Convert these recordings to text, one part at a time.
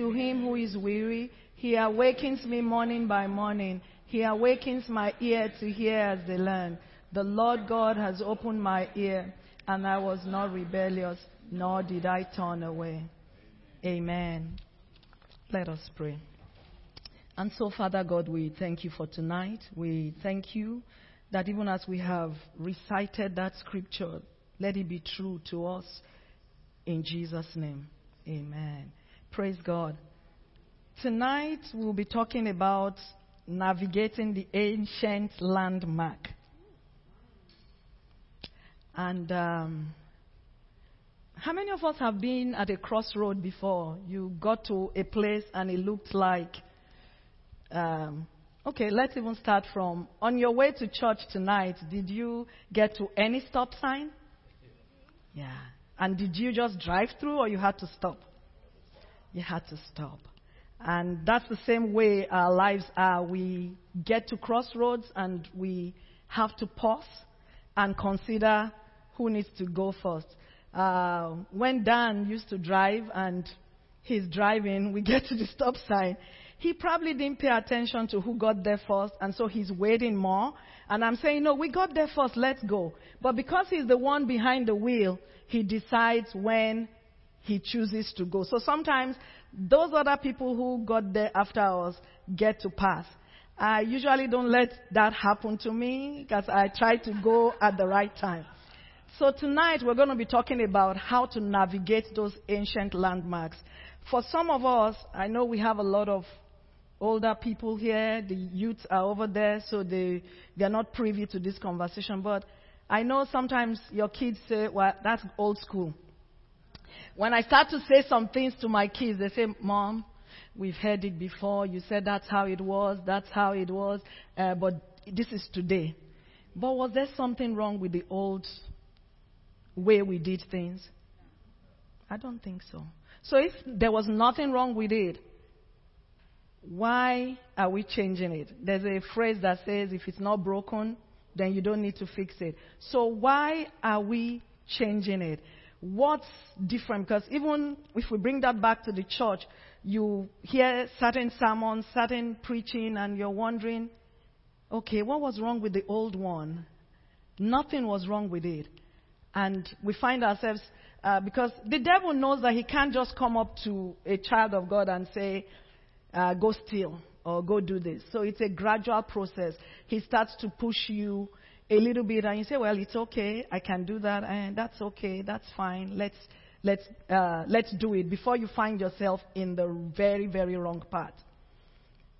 to him who is weary. He awakens me morning by morning. He awakens my ear to hear as they learn. The Lord God has opened my ear, and I was not rebellious, nor did I turn away. Amen. Let us pray. And so, Father God, we thank you for tonight. We thank you that even as we have recited that scripture, let it be true to us in Jesus' name. Amen. Praise God. Tonight we'll be talking about navigating the ancient landmark. And um, how many of us have been at a crossroad before? You got to a place and it looked like, um, okay, let's even start from on your way to church tonight, did you get to any stop sign? Yeah. And did you just drive through or you had to stop? You had to stop. And that's the same way our lives are. We get to crossroads and we have to pause and consider who needs to go first. Uh, when Dan used to drive and he's driving, we get to the stop sign. He probably didn't pay attention to who got there first, and so he's waiting more. And I'm saying, no, we got there first, let's go. But because he's the one behind the wheel, he decides when he chooses to go. So sometimes those other people who got there after us get to pass. I usually don't let that happen to me because I try to go at the right time. So tonight we're going to be talking about how to navigate those ancient landmarks. For some of us, I know we have a lot of older people here, the youths are over there, so they, they're not privy to this conversation. But I know sometimes your kids say, well, that's old school. When I start to say some things to my kids, they say, Mom, we've heard it before. You said that's how it was, that's how it was, uh, but this is today. But was there something wrong with the old way we did things? I don't think so. So if there was nothing wrong with it, why are we changing it? There's a phrase that says if it's not broken, then you don't need to fix it. So why are we changing it? What's different? Because even if we bring that back to the church, you hear certain sermons, certain preaching, and you're wondering, okay, what was wrong with the old one? Nothing was wrong with it. And we find ourselves, uh, because the devil knows that he can't just come up to a child of God and say, uh, go steal or go do this. So it's a gradual process. He starts to push you a little bit, and you say, "Well, it's okay. I can do that, and that's okay. That's fine. Let's let's uh, let's do it." Before you find yourself in the very very wrong path.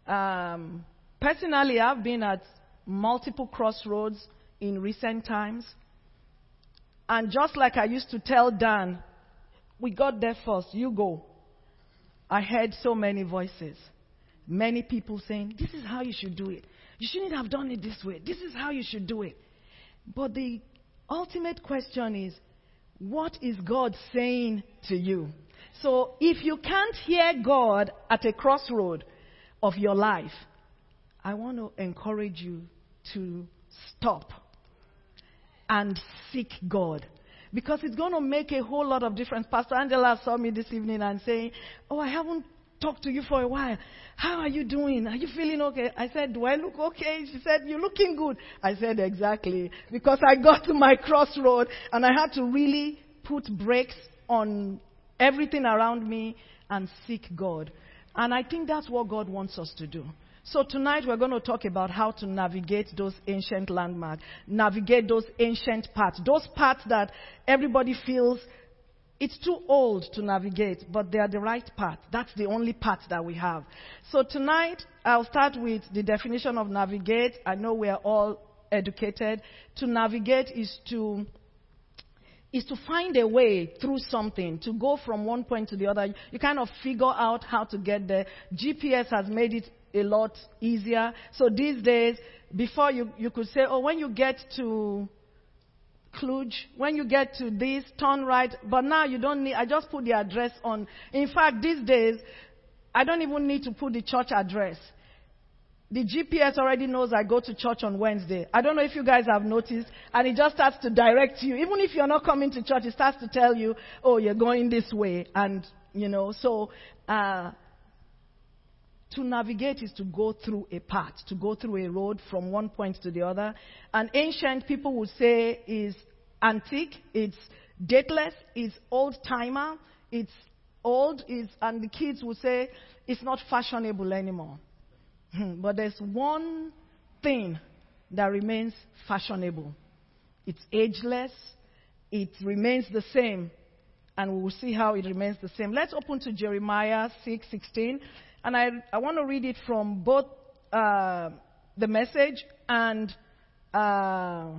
Um, personally, I've been at multiple crossroads in recent times, and just like I used to tell Dan, we got there first. You go. I heard so many voices, many people saying, This is how you should do it. You shouldn't have done it this way. This is how you should do it. But the ultimate question is, what is God saying to you? So if you can't hear God at a crossroad of your life, I want to encourage you to stop and seek God because it's going to make a whole lot of difference. Pastor Angela saw me this evening and saying, "Oh, I haven't talked to you for a while. How are you doing? Are you feeling okay?" I said, "Do I look okay?" She said, "You're looking good." I said, "Exactly," because I got to my crossroad and I had to really put brakes on everything around me and seek God. And I think that's what God wants us to do. So tonight we're going to talk about how to navigate those ancient landmarks, navigate those ancient paths, those paths that everybody feels it's too old to navigate, but they are the right path. That's the only path that we have. So tonight I'll start with the definition of navigate. I know we are all educated. To navigate is to is to find a way through something, to go from one point to the other. You kind of figure out how to get there. GPS has made it a lot easier. So these days, before you, you could say, oh, when you get to Cluj, when you get to this, turn right. But now you don't need, I just put the address on. In fact, these days, I don't even need to put the church address. The GPS already knows I go to church on Wednesday. I don't know if you guys have noticed, and it just starts to direct you. Even if you're not coming to church, it starts to tell you, oh, you're going this way. And, you know, so, uh, To navigate is to go through a path, to go through a road from one point to the other. And ancient people would say is antique, it's dateless, it's old timer, it's old, is, and the kids would say it's not fashionable anymore. Hmm, but there's one thing that remains fashionable. It's ageless, it remains the same, and we will see how it remains the same. Let's open to Jeremiah 6:16, and I, I want to read it from both uh, the message and uh,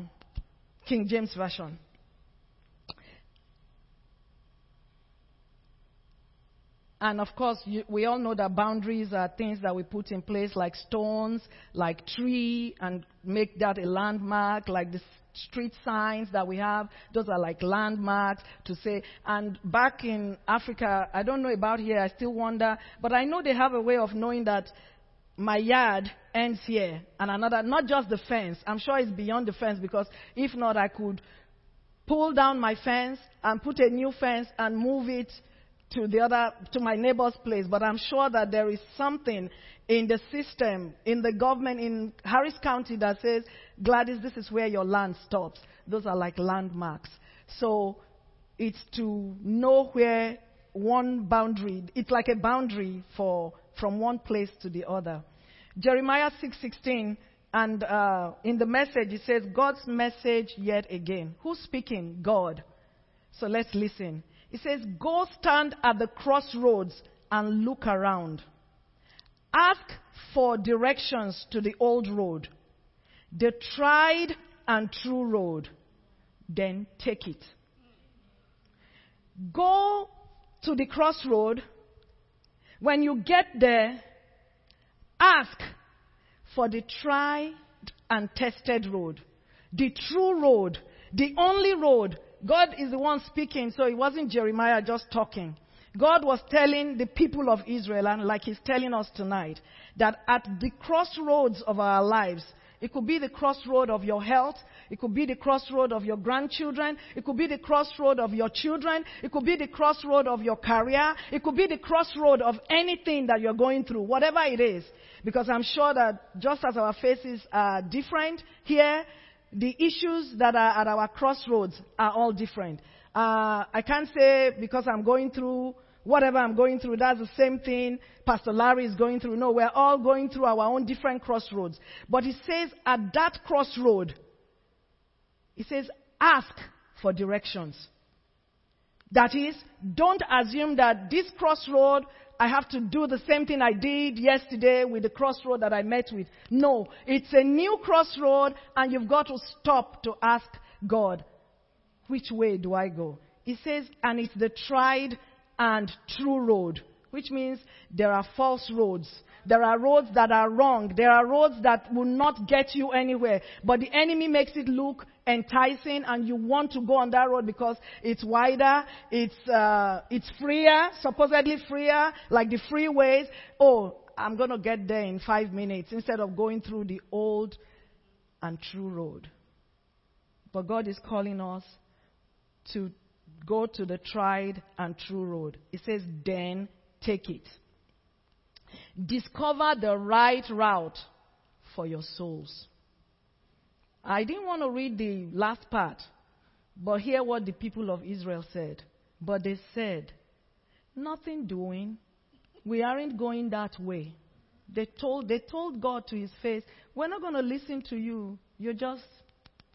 King James Version. And of course, you, we all know that boundaries are things that we put in place, like stones, like tree, and make that a landmark, like the street signs that we have. Those are like landmarks to say. And back in Africa, I don't know about here, I still wonder, but I know they have a way of knowing that my yard ends here and another, not just the fence. I'm sure it's beyond the fence because if not, I could pull down my fence and put a new fence and move it to the other, to my neighbor's place, but I'm sure that there is something in the system, in the government, in Harris County that says, Gladys, this is where your land stops. Those are like landmarks. So it's to know where one boundary, it's like a boundary for, from one place to the other. Jeremiah 6:16 and uh, in the message it says God's message yet again. Who's speaking? God. So let's listen. It says, Go stand at the crossroads and look around. Ask for directions to the old road, the tried and true road. Then take it. Go to the crossroad. When you get there, ask for the tried and tested road, the true road, the only road God is the one speaking, so it wasn't Jeremiah just talking. God was telling the people of Israel, and like He's telling us tonight, that at the crossroads of our lives, it could be the crossroad of your health. It could be the crossroad of your grandchildren. It could be the crossroad of your children. It could be the crossroad of your career. It could be the crossroad of anything that you're going through, whatever it is. Because I'm sure that just as our faces are different here, the issues that are at our crossroads are all different. Uh, I can't say because I'm going through whatever I'm going through, that's the same thing Pastor Larry is going through. No, we're all going through our own different crossroads. But he says at that crossroad, he says, ask for directions. That is, don't assume that this crossroad I have to do the same thing I did yesterday with the crossroad that I met with. No, it's a new crossroad and you've got to stop to ask God, which way do I go? He says, and it's the tried and true road, which means there are false roads. There are roads that are wrong. There are roads that will not get you anywhere. But the enemy makes it look enticing and you want to go on that road because it's wider, it's, uh, it's freer, supposedly freer, like the freeways. Oh, I'm going to get there in five minutes instead of going through the old and true road. But God is calling us to go to the tried and true road. He says, then take it. Discover the right route for your souls. I didn't want to read the last part, but hear what the people of Israel said. But they said, Nothing doing. We aren't going that way. They told, they told God to his face, We're not going to listen to you. You're just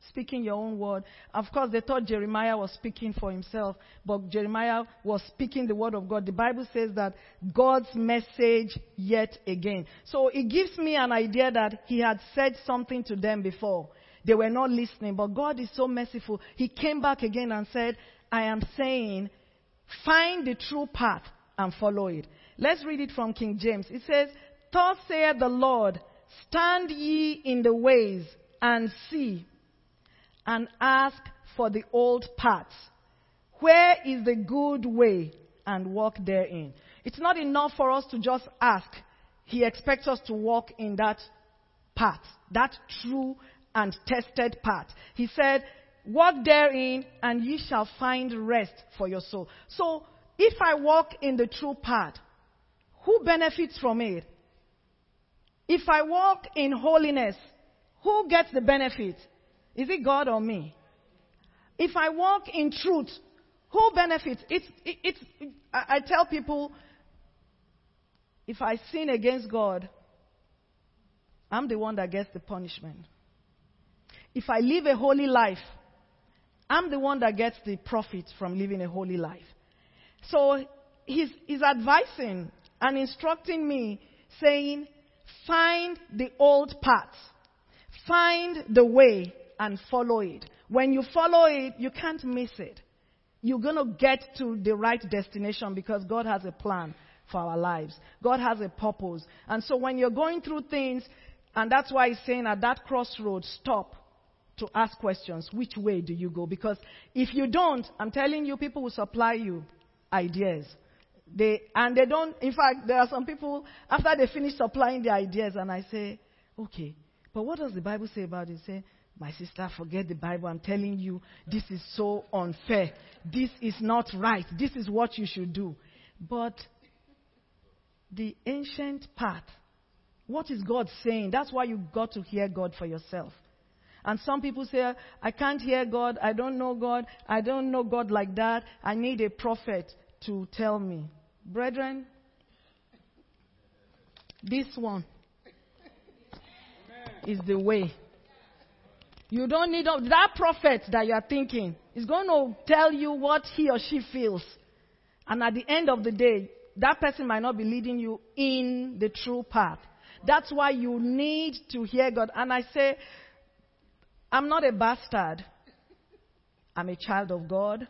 speaking your own word. Of course, they thought Jeremiah was speaking for himself, but Jeremiah was speaking the word of God. The Bible says that God's message yet again. So it gives me an idea that he had said something to them before. They were not listening, but God is so merciful. He came back again and said, I am saying, find the true path and follow it. Let's read it from King James. It says, Thus saith the Lord, stand ye in the ways and see and ask for the old paths. Where is the good way and walk therein? It's not enough for us to just ask. He expects us to walk in that path, that true and tested path. He said, Walk therein, and ye shall find rest for your soul. So, if I walk in the true path, who benefits from it? If I walk in holiness, who gets the benefit? Is it God or me? If I walk in truth, who benefits? It's, it, it's, I, I tell people, if I sin against God, I'm the one that gets the punishment. If I live a holy life, I'm the one that gets the profit from living a holy life. So he's, he's advising and instructing me, saying, find the old path, find the way, and follow it. When you follow it, you can't miss it. You're going to get to the right destination because God has a plan for our lives. God has a purpose. And so when you're going through things, and that's why he's saying at that crossroads, stop to ask questions. Which way do you go? Because if you don't, I'm telling you, people will supply you ideas. They, and they don't, in fact, there are some people, after they finish supplying the ideas, and I say, okay, but what does the Bible say about it? Say, my sister, forget the Bible. I'm telling you, this is so unfair. This is not right. This is what you should do. But the ancient path, what is God saying? That's why you got to hear God for yourself. And some people say, I can't hear God. I don't know God. I don't know God like that. I need a prophet to tell me. Brethren, this one is the way. You don't need that prophet that you are thinking is going to tell you what he or she feels. And at the end of the day, that person might not be leading you in the true path. That's why you need to hear God. And I say, I'm not a bastard. I'm a child of God.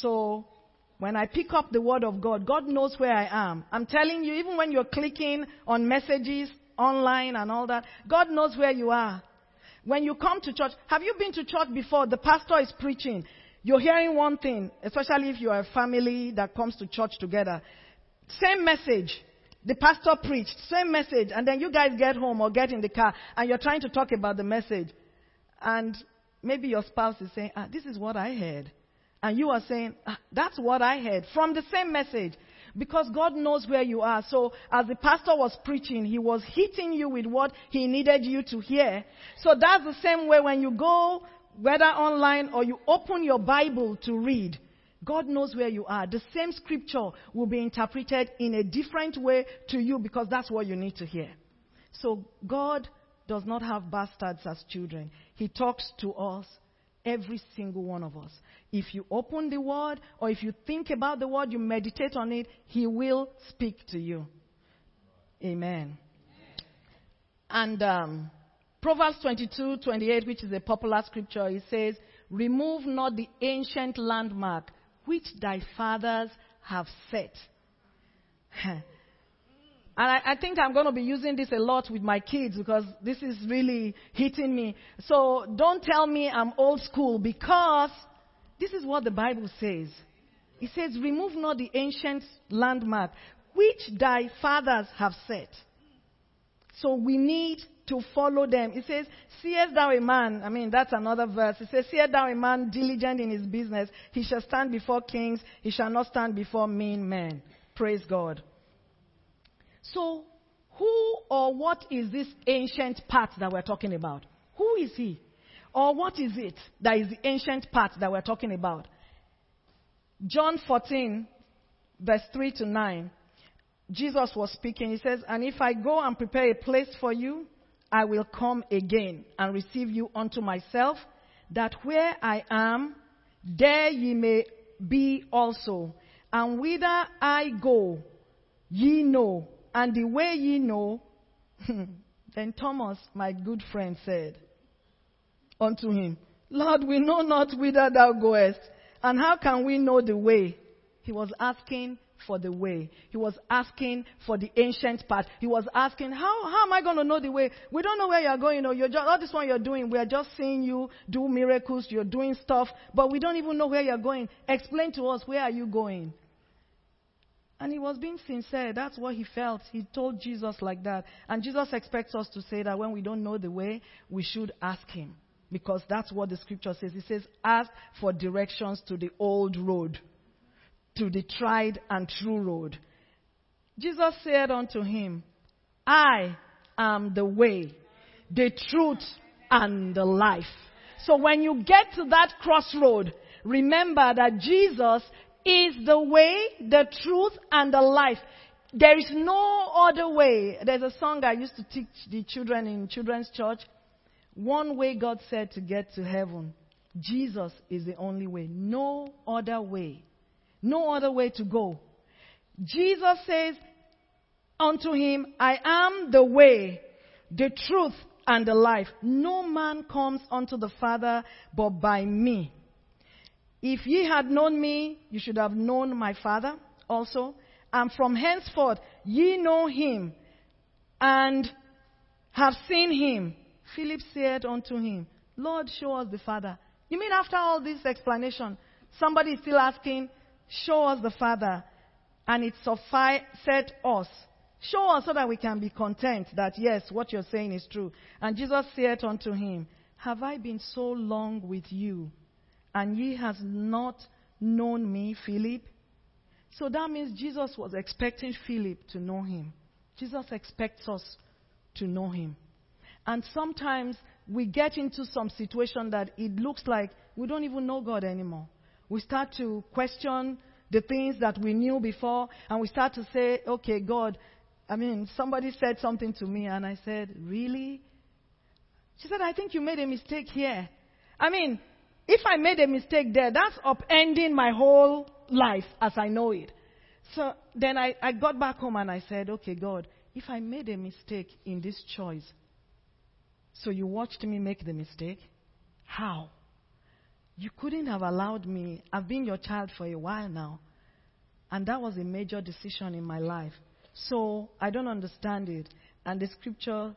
So when I pick up the word of God, God knows where I am. I'm telling you, even when you're clicking on messages online and all that, God knows where you are. When you come to church, have you been to church before? The pastor is preaching. You're hearing one thing, especially if you are a family that comes to church together. Same message. The pastor preached, same message, and then you guys get home or get in the car and you're trying to talk about the message. And maybe your spouse is saying, ah, this is what I heard. And you are saying, ah, that's what I heard from the same message. Because God knows where you are. So as the pastor was preaching, he was hitting you with what he needed you to hear. So that's the same way when you go, whether online or you open your Bible to read. God knows where you are. The same scripture will be interpreted in a different way to you because that's what you need to hear. So God does not have bastards as children. He talks to us, every single one of us. If you open the word or if you think about the word, you meditate on it, he will speak to you. Amen. And um, Proverbs 22, 28, which is a popular scripture, it says, Remove not the ancient landmark which thy fathers have set. and I, I, think I'm going to be using this a lot with my kids because this is really hitting me. So don't tell me I'm old school because this is what the Bible says. It says, Remove not the ancient landmark which thy fathers have set. So we need to follow them. It says, Seest thou a man? I mean, that's another verse. It says, Seest thou a man diligent in his business? He shall stand before kings, he shall not stand before mean men. Praise God. So, who or what is this ancient part that we're talking about? Who is he? Or what is it that is the ancient part that we're talking about? John 14, verse 3 to 9. Jesus was speaking. He says, And if I go and prepare a place for you, I will come again and receive you unto myself, that where I am, there ye may be also. And whither I go, ye know, and the way ye know. then Thomas, my good friend, said, unto him, Lord, we know not whither thou goest, and how can we know the way? He was asking for the way. He was asking for the ancient path. He was asking, how, how am I going to know the way? We don't know where you're going. You know, you're just, all this one you're doing, we're just seeing you do miracles, you're doing stuff, but we don't even know where you're going. Explain to us, where are you going? And he was being sincere. That's what he felt. He told Jesus like that. And Jesus expects us to say that when we don't know the way, we should ask him because that's what the scripture says. It says, ask for directions to the old road, to the tried and true road. Jesus said unto him, I am the way, the truth, and the life. So when you get to that crossroad, remember that Jesus is the way, the truth, and the life. There is no other way. There's a song I used to teach the children in children's church. One way God said to get to heaven. Jesus is the only way. No other way. No other way to go. Jesus says unto him, I am the way, the truth, and the life. No man comes unto the Father but by me. If ye had known me, you should have known my Father also. And from henceforth ye know him and have seen him. Philip said unto him, Lord, show us the Father. You mean after all this explanation, somebody is still asking, Show us the Father, and it sufficed us. Show us so that we can be content that yes, what you're saying is true. And Jesus said unto him, Have I been so long with you, and ye has not known me, Philip? So that means Jesus was expecting Philip to know him. Jesus expects us to know him. And sometimes we get into some situation that it looks like we don't even know God anymore. We start to question the things that we knew before, and we start to say, okay, God, I mean, somebody said something to me, and I said, really? She said, I think you made a mistake here. I mean, if I made a mistake there, that's upending my whole life as I know it. So then I, I got back home and I said, okay, God, if I made a mistake in this choice, so you watched me make the mistake? How? You couldn't have allowed me. I've been your child for a while now. And that was a major decision in my life. So I don't understand it. And the scripture,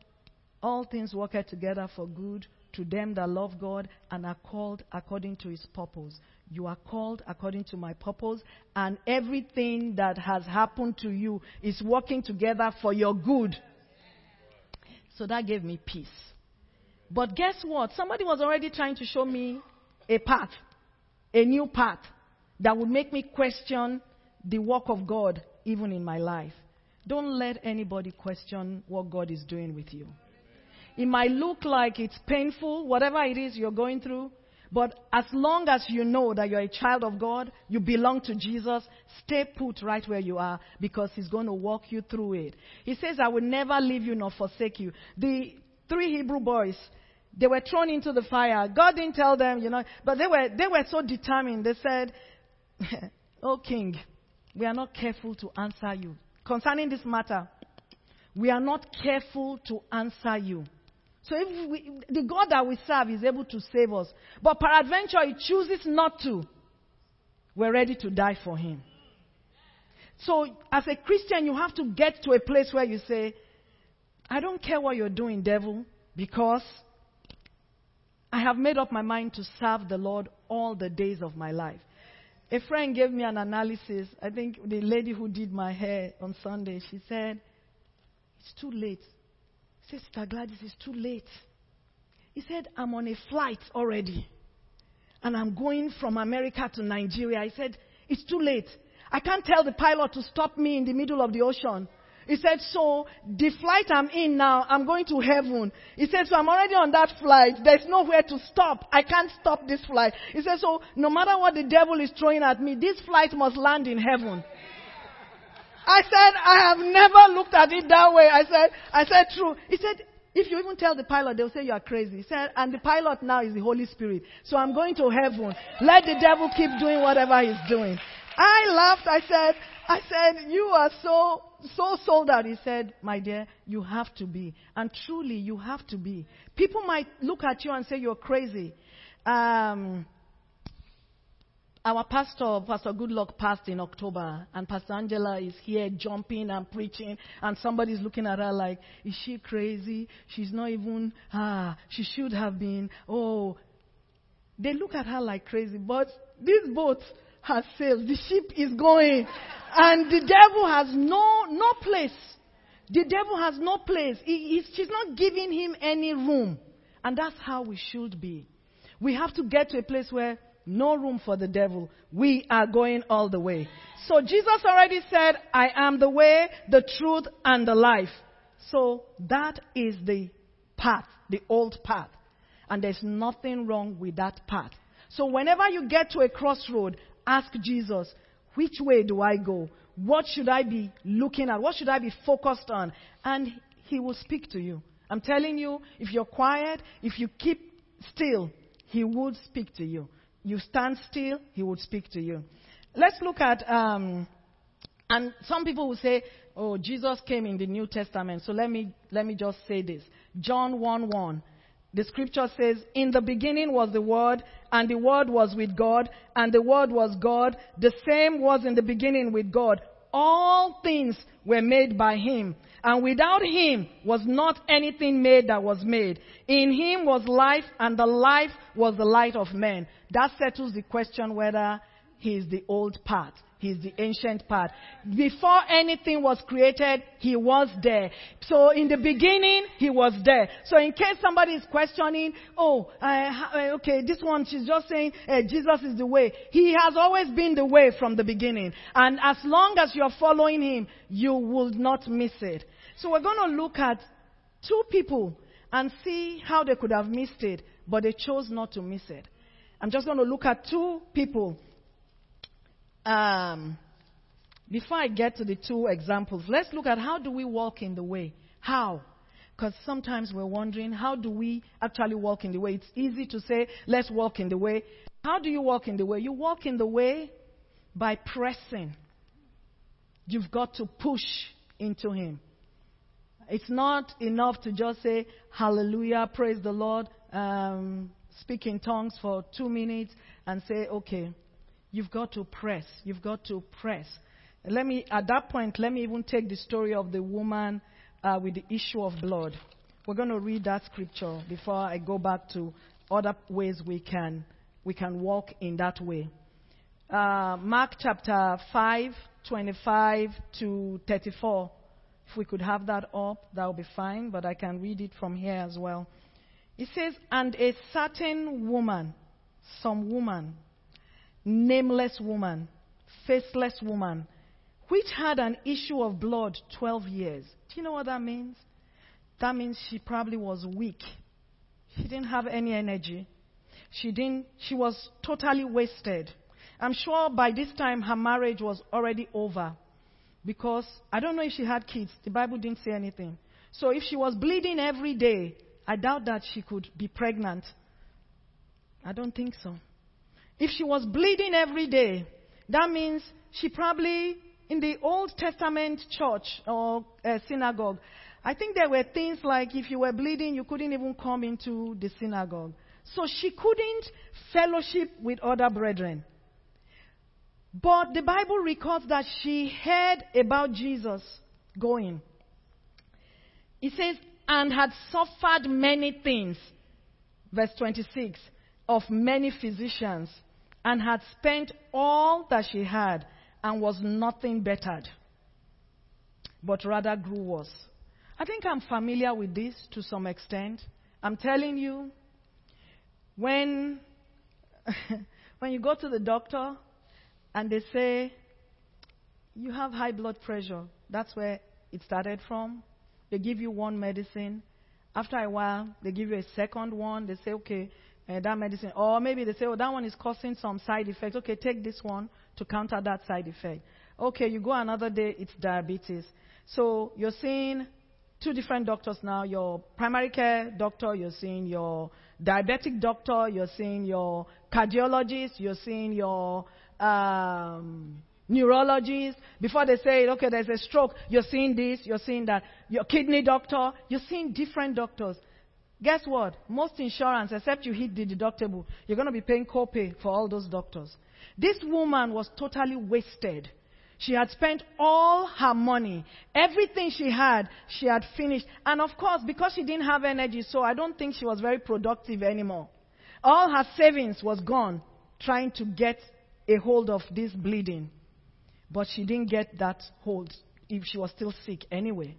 all things work together for good to them that love God and are called according to his purpose. You are called according to my purpose, and everything that has happened to you is working together for your good. So that gave me peace. But guess what? Somebody was already trying to show me a path, a new path that would make me question the work of God even in my life. Don't let anybody question what God is doing with you. It might look like it's painful, whatever it is you're going through, but as long as you know that you're a child of God, you belong to Jesus, stay put right where you are because He's going to walk you through it. He says, I will never leave you nor forsake you. The three Hebrew boys, they were thrown into the fire. God didn't tell them, you know, but they were, they were so determined. They said, Oh King, we are not careful to answer you. Concerning this matter, we are not careful to answer you. So if we, the God that we serve is able to save us, but peradventure he chooses not to, we're ready to die for him. So as a Christian, you have to get to a place where you say, I don't care what you're doing, devil, because I have made up my mind to serve the Lord all the days of my life. A friend gave me an analysis. I think the lady who did my hair on Sunday, she said, It's too late. Sister Gladys, it's too late. He said, I'm on a flight already. And I'm going from America to Nigeria. He said, It's too late. I can't tell the pilot to stop me in the middle of the ocean. He said, So the flight I'm in now, I'm going to heaven. He said, So I'm already on that flight. There's nowhere to stop. I can't stop this flight. He said, So no matter what the devil is throwing at me, this flight must land in heaven. I said, I have never looked at it that way. I said, I said, true. He said, if you even tell the pilot, they'll say you are crazy. He said, and the pilot now is the Holy Spirit. So I'm going to heaven. Let the devil keep doing whatever he's doing. I laughed. I said, I said, you are so, so sold out. He said, my dear, you have to be. And truly, you have to be. People might look at you and say you're crazy. Um, our pastor, Pastor Goodluck, passed in October, and Pastor Angela is here jumping and preaching, and somebody's looking at her like, is she crazy? She's not even, ah, she should have been, oh. They look at her like crazy, but this boat has sailed. The ship is going. And the devil has no, no place. The devil has no place. He, she's not giving him any room. And that's how we should be. We have to get to a place where no room for the devil. We are going all the way. So Jesus already said, I am the way, the truth, and the life. So that is the path, the old path. And there's nothing wrong with that path. So whenever you get to a crossroad, ask Jesus, which way do I go? What should I be looking at? What should I be focused on? And he will speak to you. I'm telling you, if you're quiet, if you keep still, he would speak to you. You stand still, he would speak to you. Let's look at, um, and some people will say, oh, Jesus came in the New Testament. So let me, let me just say this. John 1 1. The scripture says, In the beginning was the Word, and the Word was with God, and the Word was God. The same was in the beginning with God. All things were made by Him, and without Him was not anything made that was made. In Him was life, and the life was the light of men. That settles the question whether He is the old path He's the ancient part. Before anything was created, He was there. So in the beginning, He was there. So in case somebody is questioning, oh, uh, okay, this one, she's just saying uh, Jesus is the way. He has always been the way from the beginning. And as long as you're following Him, you will not miss it. So we're going to look at two people and see how they could have missed it, but they chose not to miss it. I'm just going to look at two people um, before I get to the two examples, let's look at how do we walk in the way? How? Because sometimes we're wondering, how do we actually walk in the way? It's easy to say, let's walk in the way. How do you walk in the way? You walk in the way by pressing. You've got to push into Him. It's not enough to just say, Hallelujah, praise the Lord, um, speak in tongues for two minutes, and say, okay, You've got to press. You've got to press. Let me, at that point, let me even take the story of the woman uh, with the issue of blood. We're going to read that scripture before I go back to other ways we can, we can walk in that way. Uh, Mark chapter 5, 25 to 34. If we could have that up, that would be fine, but I can read it from here as well. It says, And a certain woman, some woman, nameless woman, faceless woman, which had an issue of blood 12 years. Do you know what that means? That means she probably was weak. She didn't have any energy. She didn't, she was totally wasted. I'm sure by this time her marriage was already over because I don't know if she had kids. The Bible didn't say anything. So if she was bleeding every day, I doubt that she could be pregnant. I don't think so. If she was bleeding every day, that means she probably, in the Old Testament church or uh, synagogue, I think there were things like if you were bleeding, you couldn't even come into the synagogue. So she couldn't fellowship with other brethren. But the Bible records that she heard about Jesus going. It says, and had suffered many things. Verse 26 of many physicians and had spent all that she had and was nothing bettered, but rather grew worse. I think I'm familiar with this to some extent. I'm telling you, when, when you go to the doctor and they say, you have high blood pressure, that's where it started from. They give you one medicine. After a while, they give you a second one. They say, okay, uh, that medicine. Or maybe they say, oh, that one is causing some side effects. Okay, take this one to counter that side effect. Okay, you go another day, it's diabetes. So you're seeing two different doctors now. Your primary care doctor, you're seeing your diabetic doctor, you're seeing your cardiologist, you're seeing your um, neurologist. Before they say, okay, there's a stroke, you're seeing this, you're seeing that. Your kidney doctor, you're seeing different doctors. Guess what? Most insurance, except you hit the deductible, you're going to be paying copay for all those doctors. This woman was totally wasted. She had spent all her money. Everything she had, she had finished. And of course, because she didn't have energy, so I don't think she was very productive anymore. All her savings was gone trying to get a hold of this bleeding. But she didn't get that hold if she was still sick anyway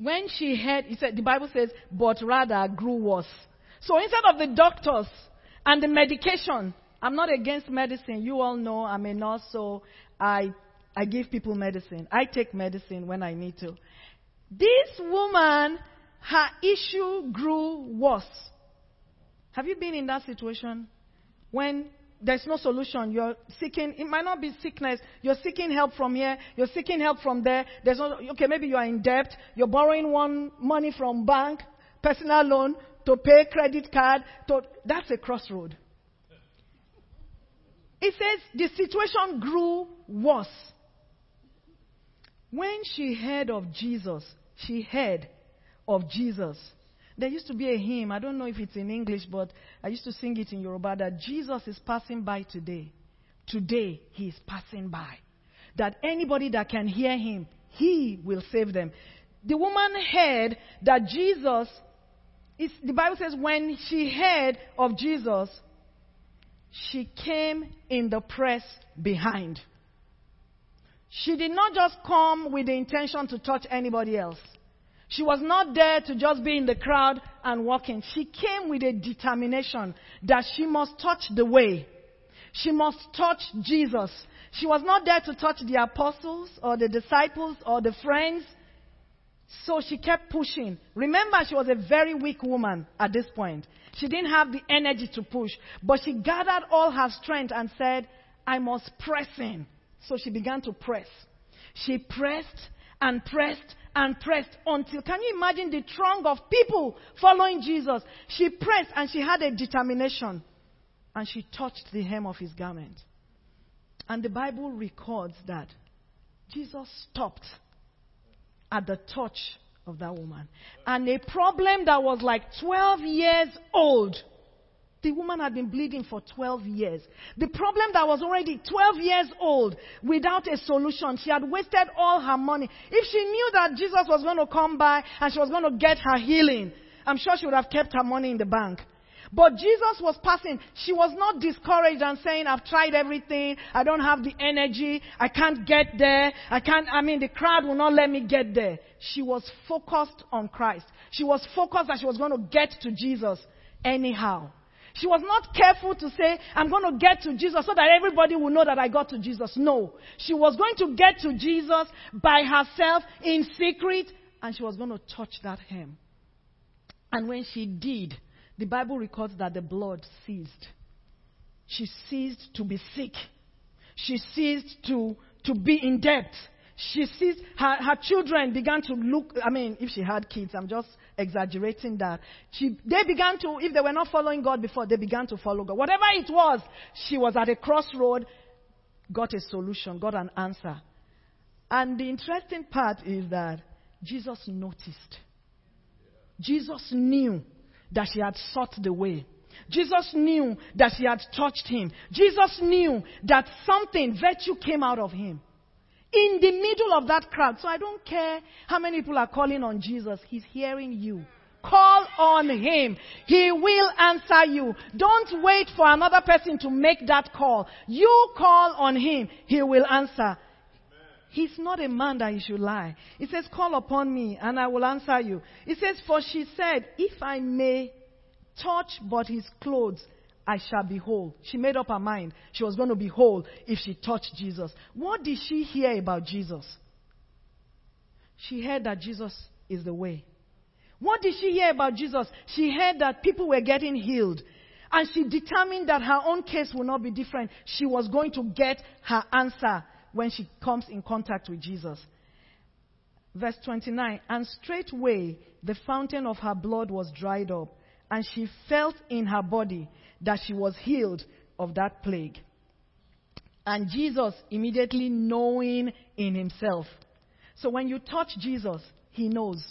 when she heard, he said, the Bible says, but rather grew worse. So instead of the doctors and the medication, I'm not against medicine. You all know I'm a nurse, so I, I give people medicine. I take medicine when I need to. This woman, her issue grew worse. Have you been in that situation? When there's no solution, you're seeking, it might not be sickness, you're seeking help from here, you're seeking help from there. There's no, okay, maybe you are in debt, you're borrowing one money from bank, personal loan, to pay credit card, to, that's a crossroad. It says the situation grew worse. When she heard of Jesus, she heard of Jesus. There used to be a hymn, I don't know if it's in English, but I used to sing it in Yoruba that Jesus is passing by today. Today, he is passing by. That anybody that can hear him, he will save them. The woman heard that Jesus, is, the Bible says, when she heard of Jesus, she came in the press behind. She did not just come with the intention to touch anybody else. She was not there to just be in the crowd and walking. She came with a determination that she must touch the way. She must touch Jesus. She was not there to touch the apostles or the disciples or the friends. So she kept pushing. Remember, she was a very weak woman at this point. She didn't have the energy to push. But she gathered all her strength and said, I must press in. So she began to press. She pressed and pressed and pressed until, can you imagine the throng of people following Jesus? She pressed and she had a determination and she touched the hem of his garment. And the Bible records that Jesus stopped at the touch of that woman. And a problem that was like 12 years old the woman had been bleeding for 12 years. The problem that was already 12 years old without a solution, she had wasted all her money. If she knew that Jesus was going to come by and she was going to get her healing, I'm sure she would have kept her money in the bank. But Jesus was passing. She was not discouraged and saying, I've tried everything. I don't have the energy. I can't get there. I can't, I mean, the crowd will not let me get there. She was focused on Christ. She was focused that she was going to get to Jesus anyhow. She was not careful to say, I'm going to get to Jesus so that everybody will know that I got to Jesus. No. She was going to get to Jesus by herself in secret and she was going to touch that hem. And when she did, the Bible records that the blood ceased. She ceased to be sick. She ceased to, to be in debt. She sees her, her children began to look. I mean, if she had kids, I'm just exaggerating that. She, they began to, if they were not following God before, they began to follow God. Whatever it was, she was at a crossroad, got a solution, got an answer. And the interesting part is that Jesus noticed. Jesus knew that she had sought the way. Jesus knew that she had touched him. Jesus knew that something, virtue came out of him in the middle of that crowd. So I don't care how many people are calling on Jesus, He's hearing you. Call on Him. He will answer you. Don't wait for another person to make that call. You call on Him. He will answer. He's not a man that he should lie. He says, Call upon me and I will answer you. He says, For she said, If I may touch but his clothes, I shall be whole. She made up her mind. She was going to be whole if she touched Jesus. What did she hear about Jesus? She heard that Jesus is the way. What did she hear about Jesus? She heard that people were getting healed. And she determined that her own case will not be different. She was going to get her answer when she comes in contact with Jesus. Verse 29 And straightway the fountain of her blood was dried up, and she felt in her body that she was healed of that plague. And Jesus immediately knowing in himself. So when you touch Jesus, he knows.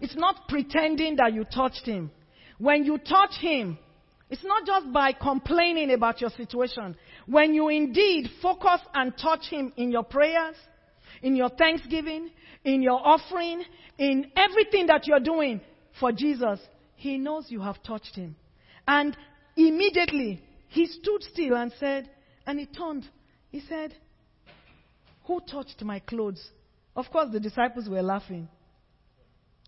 It's not pretending that you touched him. When you touch him, it's not just by complaining about your situation. When you indeed focus and touch him in your prayers, in your thanksgiving, in your offering, in everything that you're doing for Jesus, he knows you have touched him. And Immediately, he stood still and said, and he turned. He said, Who touched my clothes? Of course, the disciples were laughing.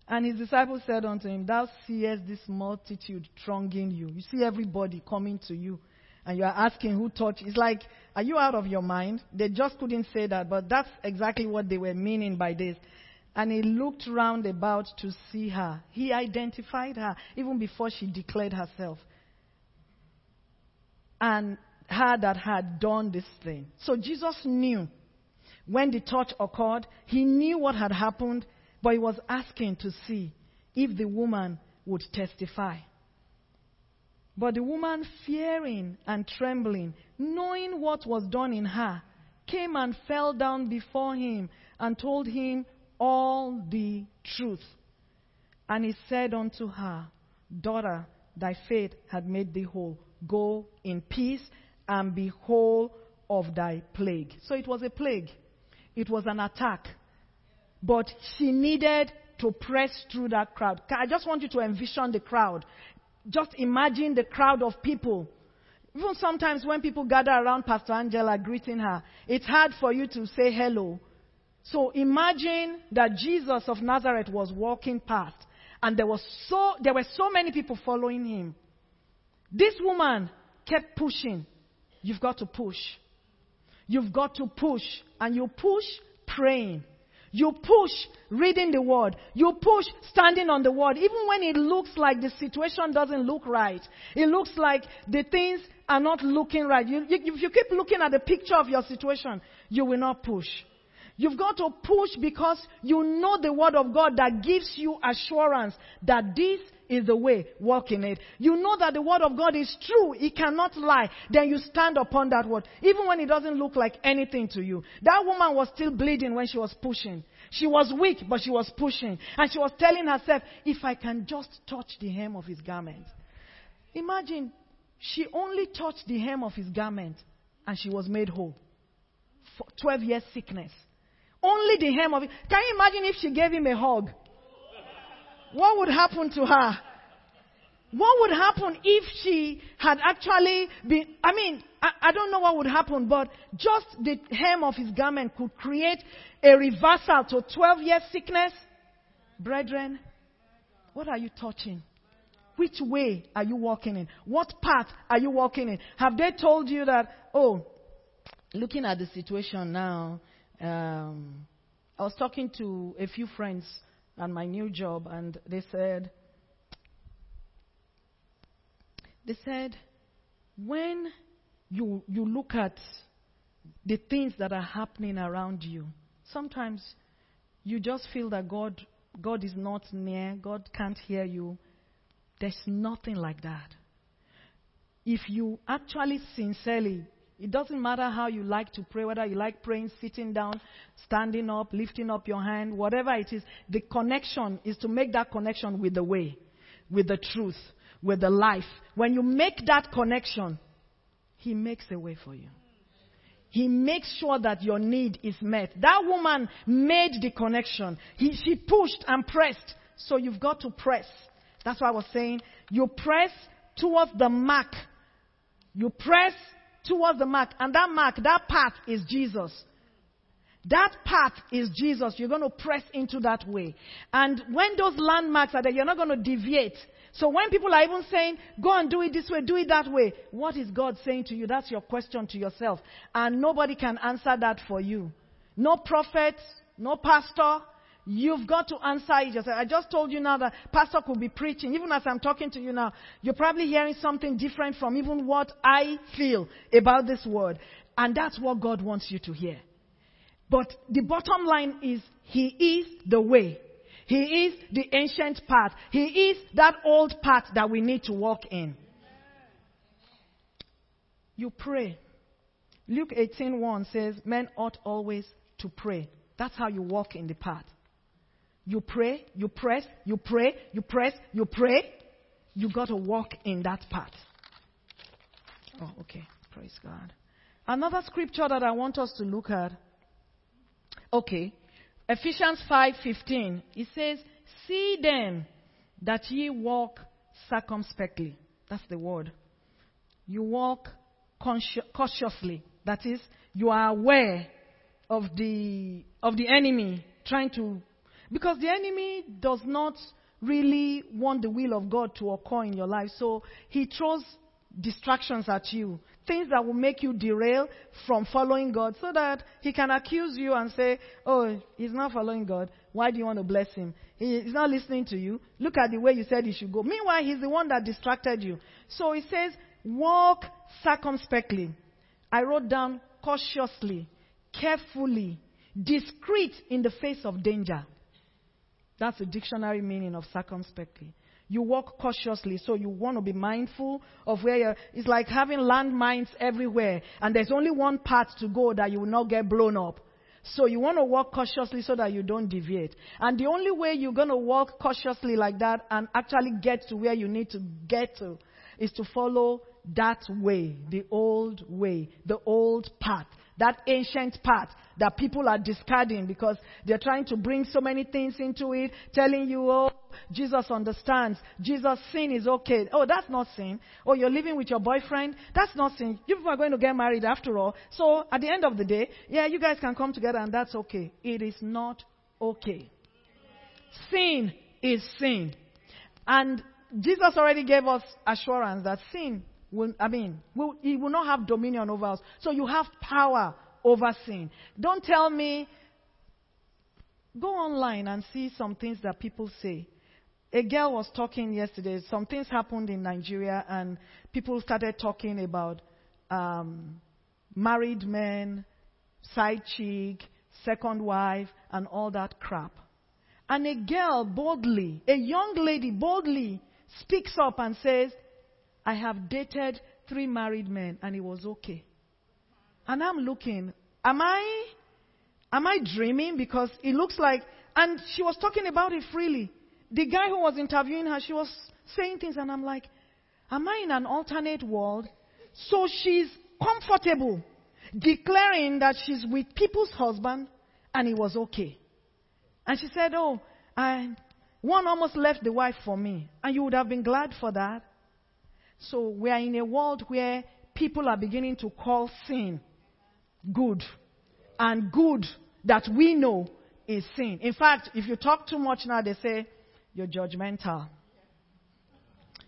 And his disciples said unto him, Thou seest this multitude thronging you. You see everybody coming to you. and you are asking who touched. It's like, are you out of your mind? They just couldn't say that, but that's exactly what they were meaning by this. And he looked round about to see her. He identified her even before she declared herself. And her that had done this thing. So Jesus knew when the touch occurred, he knew what had happened, but he was asking to see if the woman would testify. But the woman, fearing and trembling, knowing what was done in her, came and fell down before him and told him all the truth. And he said unto her, Daughter, thy faith had made thee whole. Go in peace and be whole of thy plague. So it was a plague, it was an attack. But she needed to press through that crowd. I just want you to envision the crowd. Just imagine the crowd of people. Even sometimes when people gather around Pastor Angela greeting her, it's hard for you to say hello. So imagine that Jesus of Nazareth was walking past and there was so there were so many people following him. This woman kept pushing. You've got to push. You've got to push and you push praying. You push reading the word. You push standing on the word. Even when it looks like the situation doesn't look right. It looks like the things are not looking right. You, you, if you keep looking at the picture of your situation, you will not push. You've got to push because you know the word of God that gives you assurance that this is the way, walk in it. You know that the word of God is true, it cannot lie. Then you stand upon that word, even when it doesn't look like anything to you. That woman was still bleeding when she was pushing. She was weak, but she was pushing. And she was telling herself, if I can just touch the hem of his garment. Imagine, she only touched the hem of his garment and she was made whole. For 12 years sickness. Only the hem of it. Can you imagine if she gave him a hug? What would happen to her? What would happen if she had actually been, I mean, I, I, don't know what would happen, but just the hem of his garment could create a reversal to 12 years sickness. Brethren, what are you touching? Which way are you walking in? What path are you walking in? Have they told you that, oh, looking at the situation now, um, I was talking to a few friends at my new job, and they said, they said, when you, you look at the things that are happening around you, sometimes you just feel that God, God is not near, God can't hear you. There's nothing like that. If you actually sincerely it doesn't matter how you like to pray, whether you like praying sitting down, standing up, lifting up your hand, whatever it is. The connection is to make that connection with the way, with the truth, with the life. When you make that connection, He makes a way for you. He makes sure that your need is met. That woman made the connection. He, she pushed and pressed. So you've got to press. That's why I was saying you press towards the mark. You press towards the mark. And that mark, that path is Jesus. That path is Jesus. You're going to press into that way. And when those landmarks are there, you're not going to deviate. So when people are even saying, go and do it this way, do it that way, what is God saying to you? That's your question to yourself. And nobody can answer that for you. No prophet, no pastor, You've got to answer it yourself. I just told you now that pastor could be preaching. Even as I'm talking to you now, you're probably hearing something different from even what I feel about this word. And that's what God wants you to hear. But the bottom line is, He is the way. He is the ancient path. He is that old path that we need to walk in. You pray. Luke 18:1 says, "Men ought always to pray." That's how you walk in the path. You pray, you press, you pray, you press, you pray. You got to walk in that path. Oh, okay. Praise God. Another scripture that I want us to look at. Okay. Ephesians 5:15. It says, "See then that ye walk circumspectly." That's the word. You walk cautiously. That is, you are aware of the of the enemy trying to because the enemy does not really want the will of God to occur in your life. So he throws distractions at you, things that will make you derail from following God, so that He can accuse you and say, Oh, he's not following God. Why do you want to bless him? He's not listening to you. Look at the way you said he should go. Meanwhile, he's the one that distracted you. So he says, Walk circumspectly. I wrote down cautiously, carefully, discreet in the face of danger. That's the dictionary meaning of circumspectly. You walk cautiously, so you want to be mindful of where you're. It's like having landmines everywhere, and there's only one path to go that you will not get blown up. So you want to walk cautiously so that you don't deviate. And the only way you're going to walk cautiously like that and actually get to where you need to get to is to follow that way, the old way, the old path, that ancient path that people are discarding because they're trying to bring so many things into it, telling you, oh, Jesus understands. Jesus, sin is okay. Oh, that's not sin. Oh, you're living with your boyfriend. That's not sin. You people are going to get married after all. So at the end of the day, yeah, you guys can come together and that's okay. It is not okay. Sin is sin. And Jesus already gave us assurance that sin will, I mean, will, he will not have dominion over us. So you have power over sin. Don't tell me, go online and see some things that people say. A girl was talking yesterday, some things happened in Nigeria, and people started talking about um, married men, side chick, second wife, and all that crap. And a girl boldly, a young lady boldly speaks up and says, I have dated three married men and it was okay. And I'm looking, am I, am I dreaming? Because it looks like, and she was talking about it freely. The guy who was interviewing her, she was saying things and I'm like, am I in an alternate world? So she's comfortable declaring that she's with people's husband and it was okay. And she said, oh, I, one almost left the wife for me. And you would have been glad for that. So we are in a world where people are beginning to call sin good. And good that we know is sin. In fact, if you talk too much now, they say you're judgmental.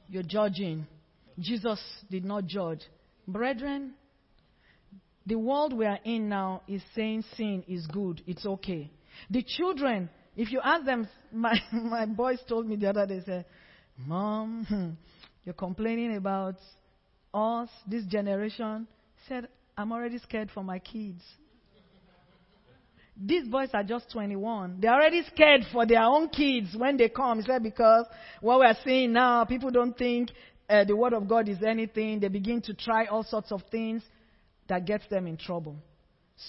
You're judging. Jesus did not judge. Brethren, the world we are in now is saying sin is good, it's okay. The children, if you ask them, my, my boys told me the other day, say, Mom, hmm, you're complaining about us, this generation. Said, I'm already scared for my kids. These boys are just 21. They're already scared for their own kids when they come. Said, because what we're seeing now, people don't think uh, the Word of God is anything. They begin to try all sorts of things that gets them in trouble.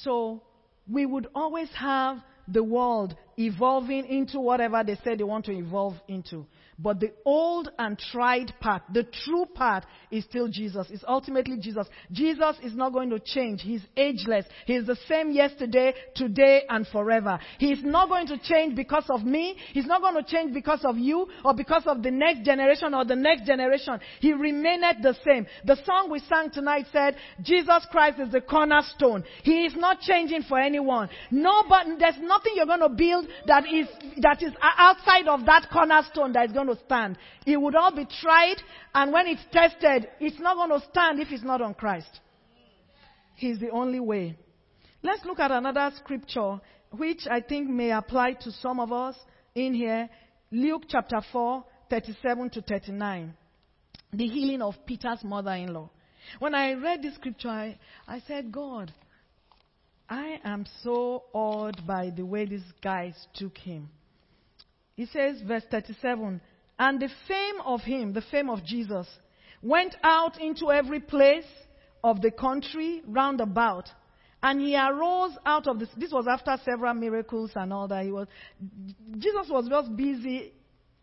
So we would always have the world evolving into whatever they say they want to evolve into. But the old and tried path, the true path, is still Jesus. It's ultimately Jesus. Jesus is not going to change. He's ageless. He's the same yesterday, today, and forever. He's not going to change because of me. He's not going to change because of you or because of the next generation or the next generation. He remaineth the same. The song we sang tonight said, Jesus Christ is the cornerstone. He is not changing for anyone. No, but there's nothing you're going to build that is, that is outside of that cornerstone that is going to stand. It would all be tried, and when it's tested, it's not going to stand if it's not on Christ. He's the only way. Let's look at another scripture, which I think may apply to some of us in here. Luke chapter 4, 37 to 39. The healing of Peter's mother in law. When I read this scripture, I, I said, God, I am so awed by the way these guys took him. He says, verse 37 And the fame of him, the fame of Jesus, went out into every place of the country round about. And he arose out of this. This was after several miracles and all that. He was, Jesus was just busy.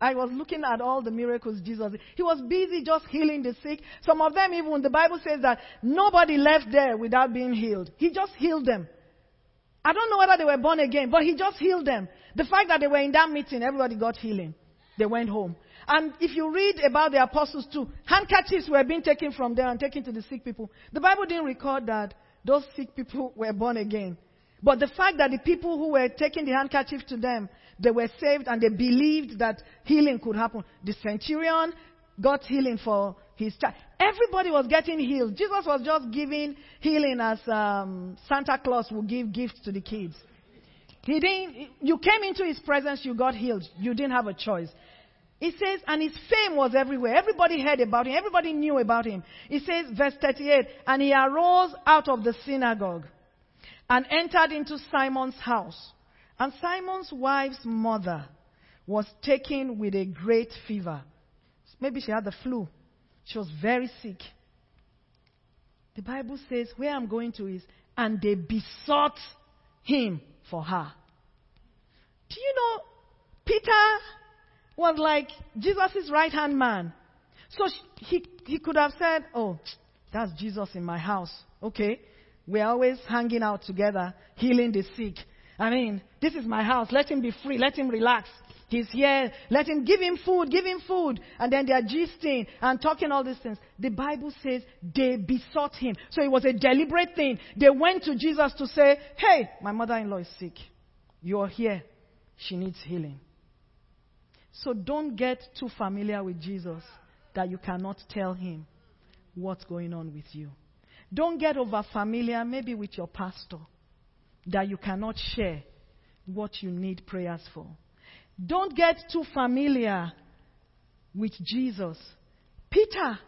I was looking at all the miracles Jesus He was busy just healing the sick. Some of them, even the Bible says that nobody left there without being healed. He just healed them. I don't know whether they were born again, but he just healed them. The fact that they were in that meeting, everybody got healing. They went home. And if you read about the apostles too, handkerchiefs were being taken from there and taken to the sick people. The Bible didn't record that those sick people were born again. But the fact that the people who were taking the handkerchief to them, they were saved and they believed that healing could happen. The centurion got healing for his child. Everybody was getting healed. Jesus was just giving healing as um, Santa Claus would give gifts to the kids. He didn't, you came into his presence, you got healed. You didn't have a choice. He says, and his fame was everywhere. Everybody heard about him. Everybody knew about him. He says, verse 38, and he arose out of the synagogue and entered into Simon's house. And Simon's wife's mother was taken with a great fever. Maybe she had the flu. She was very sick. The Bible says, where I'm going to is, and they besought him for her. Do you know, Peter was like Jesus' right hand man. So he, he could have said, Oh, that's Jesus in my house. Okay. We're always hanging out together, healing the sick. I mean, this is my house. Let him be free. Let him relax. He's here. Let him give him food. Give him food. And then they are gisting and talking all these things. The Bible says they besought him. So it was a deliberate thing. They went to Jesus to say, Hey, my mother in law is sick. You're here. She needs healing. So don't get too familiar with Jesus that you cannot tell him what's going on with you. Don't get over familiar, maybe with your pastor, that you cannot share what you need prayers for. Don't get too familiar with Jesus. Peter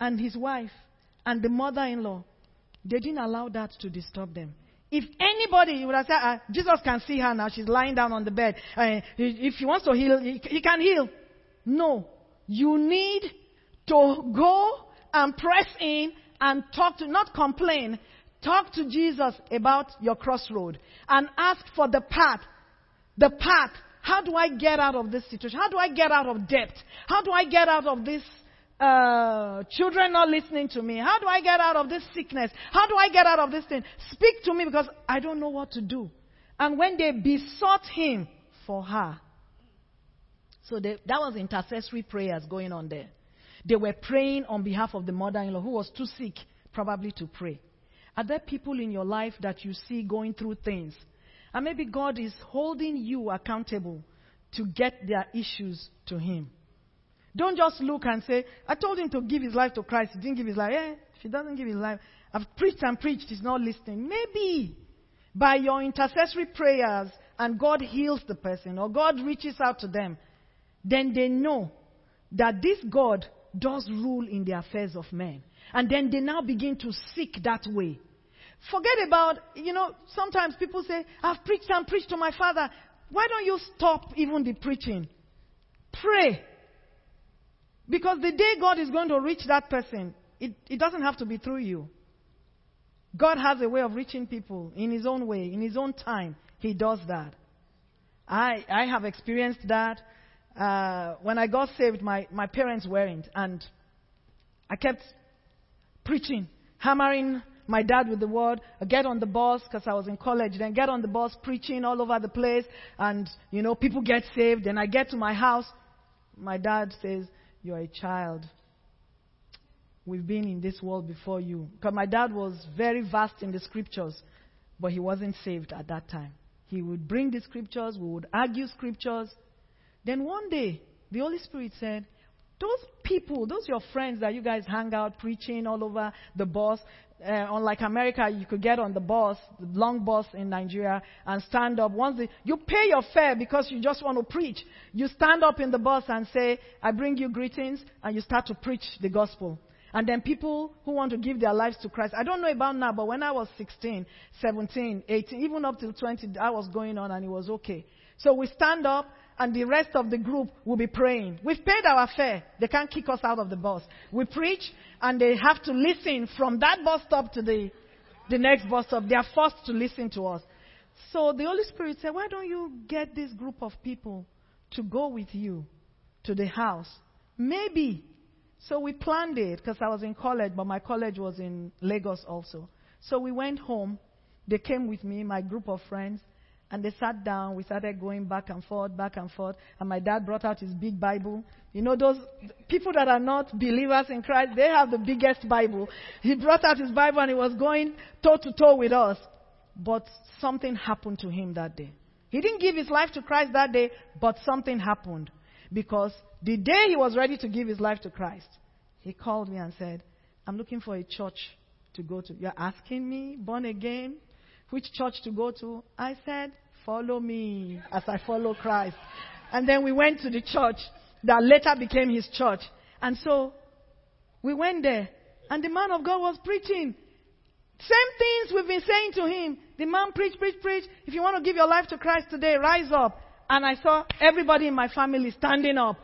and his wife and the mother in law, they didn't allow that to disturb them. If anybody would have said, uh, Jesus can see her now, she's lying down on the bed. Uh, if he wants to heal, he, he can heal. No. You need to go and press in and talk to, not complain, talk to Jesus about your crossroad and ask for the path. The path. How do I get out of this situation? How do I get out of debt? How do I get out of this uh, children not listening to me? How do I get out of this sickness? How do I get out of this thing? Speak to me because I don't know what to do. And when they besought him for her, so they, that was intercessory prayers going on there. They were praying on behalf of the mother in law who was too sick, probably to pray. Are there people in your life that you see going through things? And maybe God is holding you accountable to get their issues to Him. Don't just look and say, I told him to give his life to Christ. He didn't give his life. Eh, if he doesn't give his life, I've preached and preached, he's not listening. Maybe by your intercessory prayers and God heals the person or God reaches out to them, then they know that this God does rule in the affairs of men. And then they now begin to seek that way. Forget about, you know, sometimes people say, I've preached and preached to my father. Why don't you stop even the preaching? Pray. Because the day God is going to reach that person, it, it doesn't have to be through you. God has a way of reaching people in His own way, in His own time. He does that. I, I have experienced that. Uh, when I got saved, my, my parents weren't. And I kept preaching, hammering my dad with the word, get on the bus because I was in college, then get on the bus preaching all over the place, and you know, people get saved. Then I get to my house, my dad says, you're a child. We've been in this world before you. Because my dad was very vast in the scriptures, but he wasn't saved at that time. He would bring the scriptures, we would argue scriptures. Then one day, the Holy Spirit said, those people, those your friends that you guys hang out preaching all over the bus, uh, unlike America, you could get on the bus, the long bus in Nigeria, and stand up. Once the, you pay your fare because you just want to preach. You stand up in the bus and say, I bring you greetings, and you start to preach the gospel. And then people who want to give their lives to Christ. I don't know about now, but when I was 16, 17, 18, even up to 20, I was going on and it was okay. So we stand up and the rest of the group will be praying. We've paid our fare. They can't kick us out of the bus. We preach, and they have to listen from that bus stop to the, the next bus stop. They are forced to listen to us. So the Holy Spirit said, Why don't you get this group of people to go with you to the house? Maybe. So we planned it because I was in college, but my college was in Lagos also. So we went home. They came with me, my group of friends. And they sat down. We started going back and forth, back and forth. And my dad brought out his big Bible. You know, those people that are not believers in Christ, they have the biggest Bible. He brought out his Bible and he was going toe to toe with us. But something happened to him that day. He didn't give his life to Christ that day, but something happened. Because the day he was ready to give his life to Christ, he called me and said, I'm looking for a church to go to. You're asking me, born again, which church to go to? I said, Follow me as I follow Christ. And then we went to the church that later became his church. And so we went there, and the man of God was preaching. Same things we've been saying to him. The man preach, preach, preach. If you want to give your life to Christ today, rise up. And I saw everybody in my family standing up.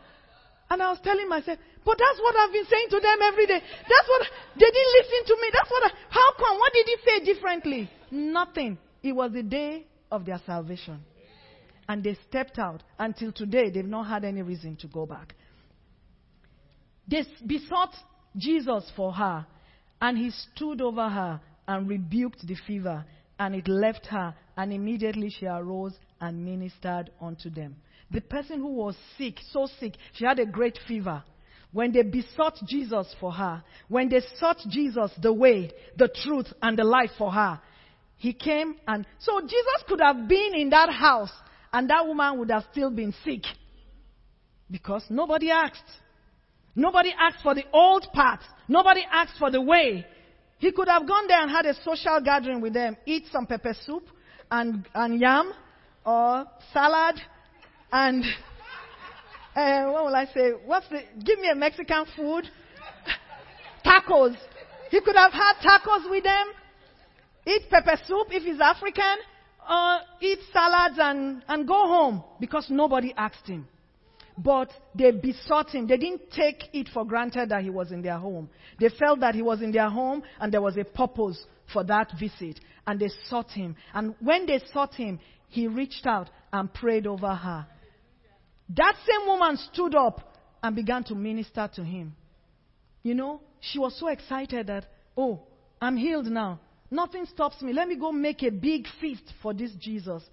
And I was telling myself, but that's what I've been saying to them every day. That's what, they didn't listen to me. That's what, I, how come? What did he say differently? Nothing. It was the day of their salvation. And they stepped out. Until today, they've not had any reason to go back. They besought Jesus for her, and he stood over her and rebuked the fever, and it left her, and immediately she arose and ministered unto them. The person who was sick, so sick, she had a great fever. When they besought Jesus for her, when they sought Jesus the way, the truth, and the life for her, he came and so Jesus could have been in that house and that woman would have still been sick because nobody asked. Nobody asked for the old path. Nobody asked for the way. He could have gone there and had a social gathering with them, eat some pepper soup and, and yam or salad and uh, what will I say? What's the? Give me a Mexican food. tacos. He could have had tacos with them. Eat pepper soup if he's African. Or eat salads and, and go home because nobody asked him. But they besought him. They didn't take it for granted that he was in their home. They felt that he was in their home and there was a purpose for that visit. And they sought him. And when they sought him, he reached out and prayed over her. That same woman stood up and began to minister to him. You know, she was so excited that, oh, I'm healed now. Nothing stops me. Let me go make a big feast for this Jesus.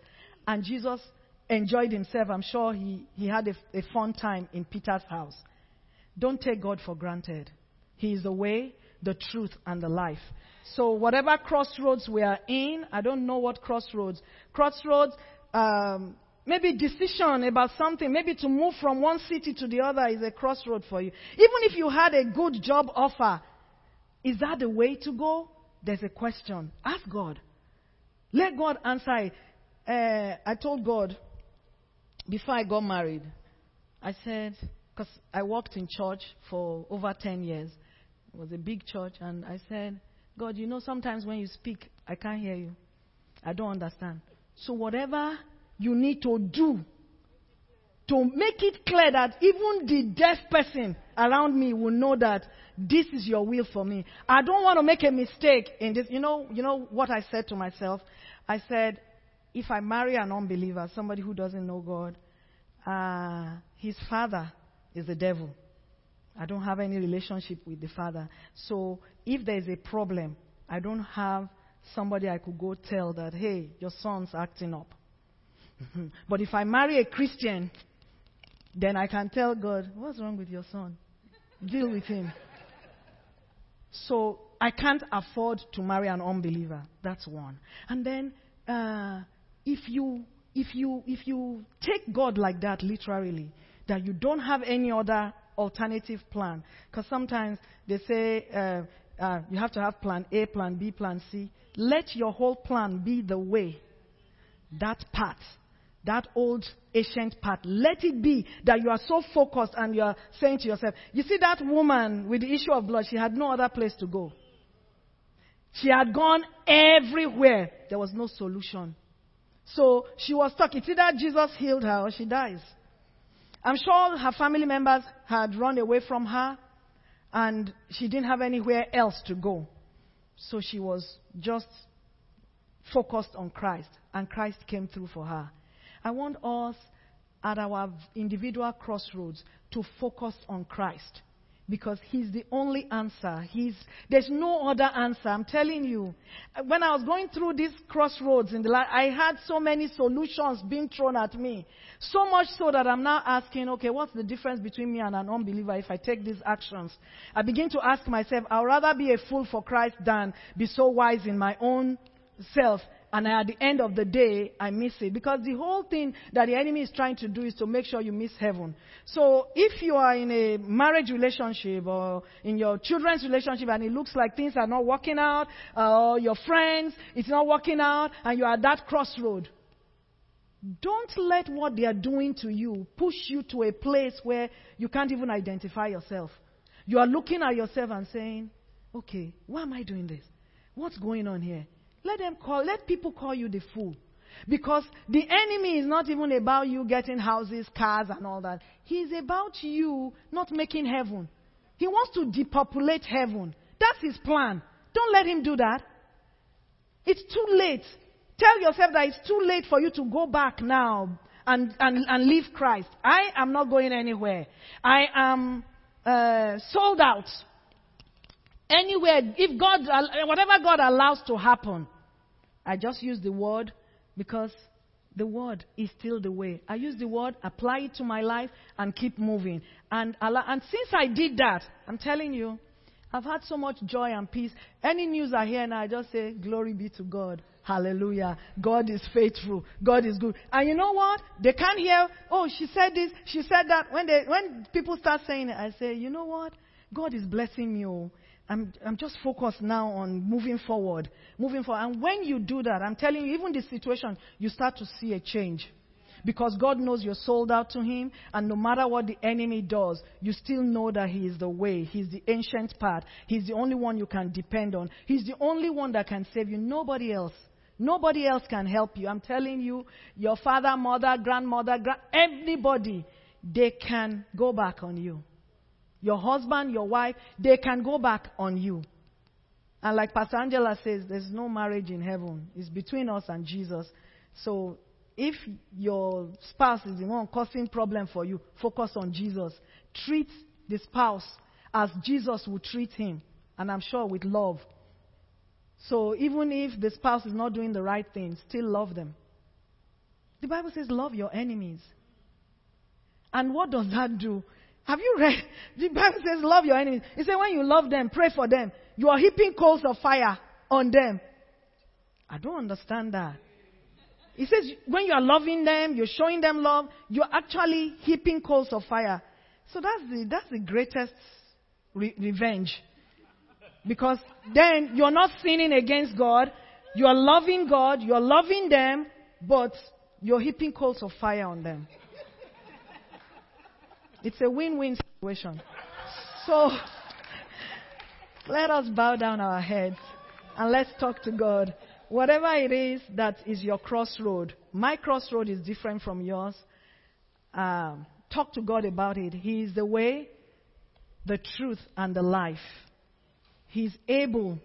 And Jesus enjoyed himself. I'm sure he, he had a, a fun time in Peter's house. Don't take God for granted. He is the way, the truth, and the life. So, whatever crossroads we are in, I don't know what crossroads. Crossroads, um, maybe decision about something, maybe to move from one city to the other is a crossroad for you. Even if you had a good job offer, is that the way to go? There's a question. Ask God. Let God answer it. Uh, I told God before I got married, I said, because I worked in church for over 10 years. It was a big church, and I said, God, you know, sometimes when you speak, I can't hear you. I don't understand. So, whatever you need to do to make it clear that even the deaf person around me will know that this is your will for me. I don't want to make a mistake in this. You know, you know what I said to myself? I said, if I marry an unbeliever, somebody who doesn't know God, uh, his father is the devil. I don't have any relationship with the father. So if there is a problem, I don't have somebody I could go tell that, hey, your son's acting up. but if I marry a Christian, then I can tell God, what's wrong with your son? Deal with him. So I can't afford to marry an unbeliever. That's one. And then, uh, if you if you if you take God like that literally, that you don't have any other alternative plan, because sometimes they say uh, uh, you have to have plan A, plan B, plan C. Let your whole plan be the way, that path that old ancient path. Let it be that you are so focused and you are saying to yourself, you see that woman with the issue of blood, she had no other place to go. She had gone everywhere. There was no solution. So she was stuck. It's either Jesus healed her or she dies. I'm sure her family members had run away from her and she didn't have anywhere else to go. So she was just focused on Christ and Christ came through for her. I want us at our individual crossroads to focus on Christ because he's the only answer. He's, there's no other answer. I'm telling you. When I was going through these crossroads in the life, I had so many solutions being thrown at me. So much so that I'm now asking, okay, what's the difference between me and an unbeliever if I take these actions? I begin to ask myself, I'd rather be a fool for Christ than be so wise in my own self and at the end of the day, I miss it. Because the whole thing that the enemy is trying to do is to make sure you miss heaven. So if you are in a marriage relationship or in your children's relationship and it looks like things are not working out, or your friends, it's not working out, and you are at that crossroad, don't let what they are doing to you push you to a place where you can't even identify yourself. You are looking at yourself and saying, okay, why am I doing this? What's going on here? Let them call, let people call you the fool. Because the enemy is not even about you getting houses, cars, and all that. He's about you not making heaven. He wants to depopulate heaven. That's his plan. Don't let him do that. It's too late. Tell yourself that it's too late for you to go back now and, and, and leave Christ. I am not going anywhere. I am uh, sold out. Anywhere, if God, eh, whatever God allows to happen, I just use the word because the word is still the way. I use the word, apply it to my life, and keep moving. And, and since I did that, I'm telling you, I've had so much joy and peace. Any news I hear now, I just say, Glory be to God. Hallelujah. God is faithful. God is good. And you know what? They can't hear, oh, she said this, she said that. When, they, when people start saying it, I say, you know what? God is blessing me. Oh. I'm, I'm just focused now on moving forward. Moving forward. And when you do that, I'm telling you, even the situation, you start to see a change. Because God knows you're sold out to Him, and no matter what the enemy does, you still know that He is the way. He's the ancient path. He's the only one you can depend on. He's the only one that can save you. Nobody else. Nobody else can help you. I'm telling you, your father, mother, grandmother, gra- anybody, they can go back on you. Your husband, your wife, they can go back on you. And like Pastor Angela says, there's no marriage in heaven. It's between us and Jesus. So if your spouse is the one causing problem for you, focus on Jesus. Treat the spouse as Jesus would treat him. And I'm sure with love. So even if the spouse is not doing the right thing, still love them. The Bible says, love your enemies. And what does that do? Have you read? The Bible says, love your enemies. It says, when you love them, pray for them. You are heaping coals of fire on them. I don't understand that. It says, when you are loving them, you're showing them love, you're actually heaping coals of fire. So that's the, that's the greatest re- revenge. Because then you're not sinning against God, you're loving God, you're loving them, but you're heaping coals of fire on them. It's a win win situation. So, let us bow down our heads and let's talk to God. Whatever it is that is your crossroad, my crossroad is different from yours. Um, talk to God about it. He is the way, the truth, and the life. He's able,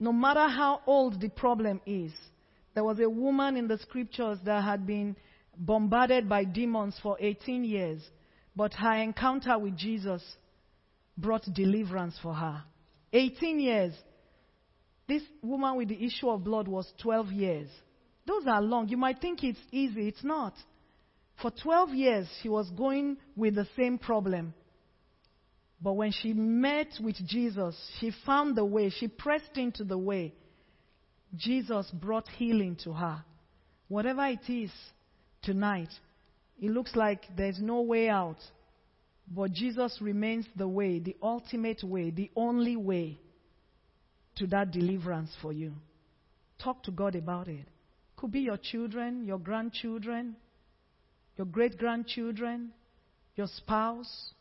no matter how old the problem is. There was a woman in the scriptures that had been bombarded by demons for 18 years, but her encounter with Jesus brought deliverance for her. 18 years. This woman with the issue of blood was 12 years. Those are long. You might think it's easy. It's not. For 12 years, she was going with the same problem. But when she met with Jesus, she found the way. She pressed into the way. Jesus brought healing to her. Whatever it is tonight, it looks like there's no way out. But Jesus remains the way, the ultimate way, the only way to that deliverance for you. Talk to God about it. Could be your children, your grandchildren, your great grandchildren, your spouse,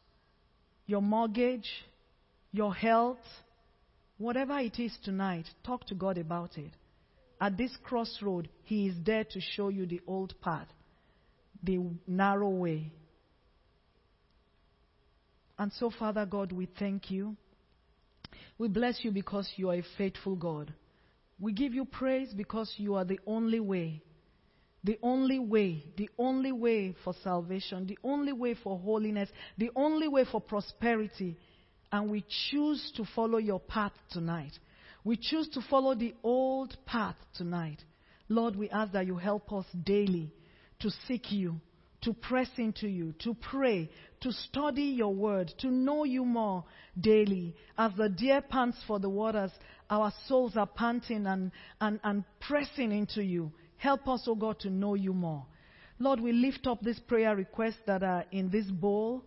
your mortgage, your health, whatever it is tonight, talk to God about it. At this crossroad, He is there to show you the old path the narrow way. And so, Father God, we thank you. We bless you because you are a faithful God. We give you praise because you are the only way. The only way, the only way for salvation, the only way for holiness, the only way for prosperity. And we choose to follow your path tonight. We choose to follow the old path tonight. Lord, we ask that you help us daily to seek you, to press into you, to pray, to study your word, to know you more daily. As the deer pants for the waters, our souls are panting and, and, and pressing into you. Help us, O oh God, to know you more. Lord, we lift up these prayer requests that are in this bowl.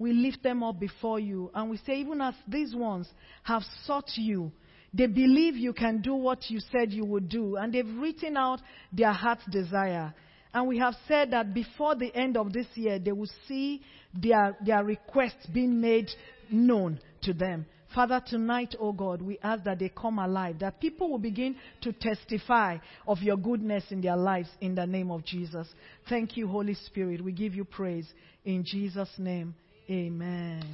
We lift them up before you. And we say, even as these ones have sought you, they believe you can do what you said you would do. And they've written out their heart's desire. And we have said that before the end of this year, they will see their, their requests being made known to them. Father, tonight, oh God, we ask that they come alive, that people will begin to testify of your goodness in their lives in the name of Jesus. Thank you, Holy Spirit. We give you praise. In Jesus' name, amen.